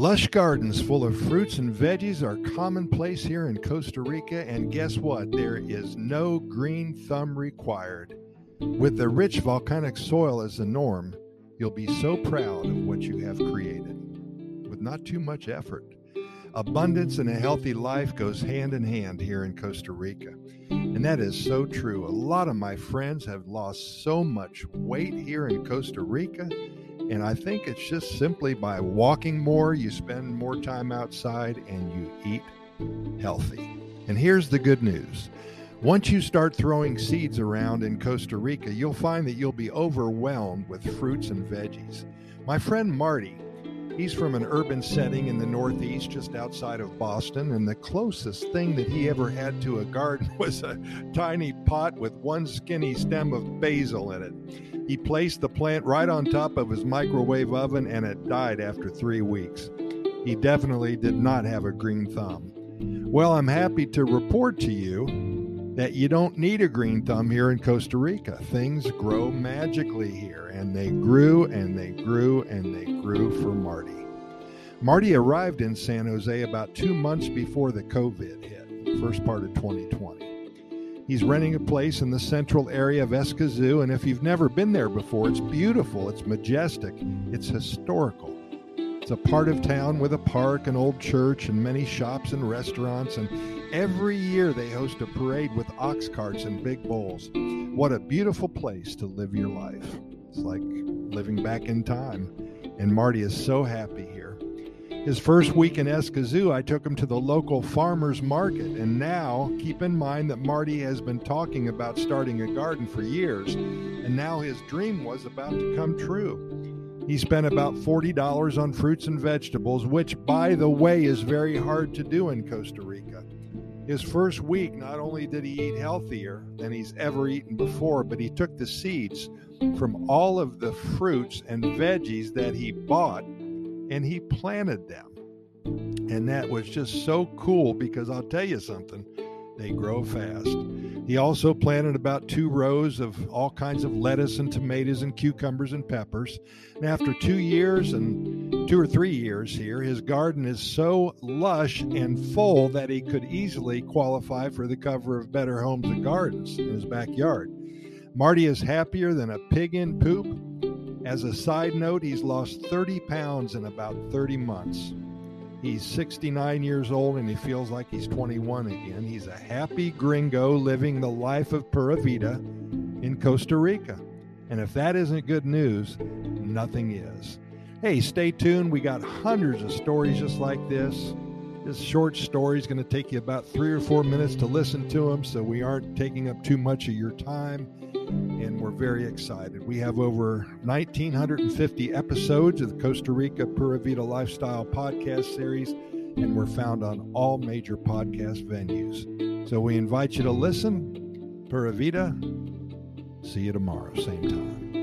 Lush gardens full of fruits and veggies are commonplace here in Costa Rica, and guess what? There is no green thumb required. With the rich volcanic soil as the norm, you'll be so proud of what you have created with not too much effort. Abundance and a healthy life goes hand in hand here in Costa Rica. And that is so true. A lot of my friends have lost so much weight here in Costa Rica. And I think it's just simply by walking more, you spend more time outside, and you eat healthy. And here's the good news once you start throwing seeds around in Costa Rica, you'll find that you'll be overwhelmed with fruits and veggies. My friend Marty, He's from an urban setting in the Northeast, just outside of Boston, and the closest thing that he ever had to a garden was a tiny pot with one skinny stem of basil in it. He placed the plant right on top of his microwave oven, and it died after three weeks. He definitely did not have a green thumb. Well, I'm happy to report to you that you don't need a green thumb here in Costa Rica. Things grow magically here, and they grew and they grew and they grew for Marty. Marty arrived in San Jose about two months before the COVID hit, first part of 2020. He's renting a place in the central area of Escazú, and if you've never been there before, it's beautiful, it's majestic, it's historical. It's a part of town with a park, an old church, and many shops and restaurants. And every year they host a parade with ox carts and big bowls. What a beautiful place to live your life. It's like living back in time. And Marty is so happy here. His first week in Escazú, I took him to the local farmer's market. And now, keep in mind that Marty has been talking about starting a garden for years. And now his dream was about to come true. He spent about $40 on fruits and vegetables, which, by the way, is very hard to do in Costa Rica. His first week, not only did he eat healthier than he's ever eaten before, but he took the seeds from all of the fruits and veggies that he bought and he planted them. And that was just so cool because I'll tell you something, they grow fast. He also planted about two rows of all kinds of lettuce and tomatoes and cucumbers and peppers. And after two years and two or three years here, his garden is so lush and full that he could easily qualify for the cover of Better Homes and Gardens in his backyard. Marty is happier than a pig in poop. As a side note, he's lost 30 pounds in about 30 months. He's 69 years old and he feels like he's 21 again. He's a happy gringo living the life of Pura Vida in Costa Rica. And if that isn't good news, nothing is. Hey, stay tuned. We got hundreds of stories just like this. This short story is going to take you about three or four minutes to listen to them, so we aren't taking up too much of your time. And we're very excited. We have over 1,950 episodes of the Costa Rica Pura Vida Lifestyle podcast series, and we're found on all major podcast venues. So we invite you to listen. Pura Vida. See you tomorrow, same time.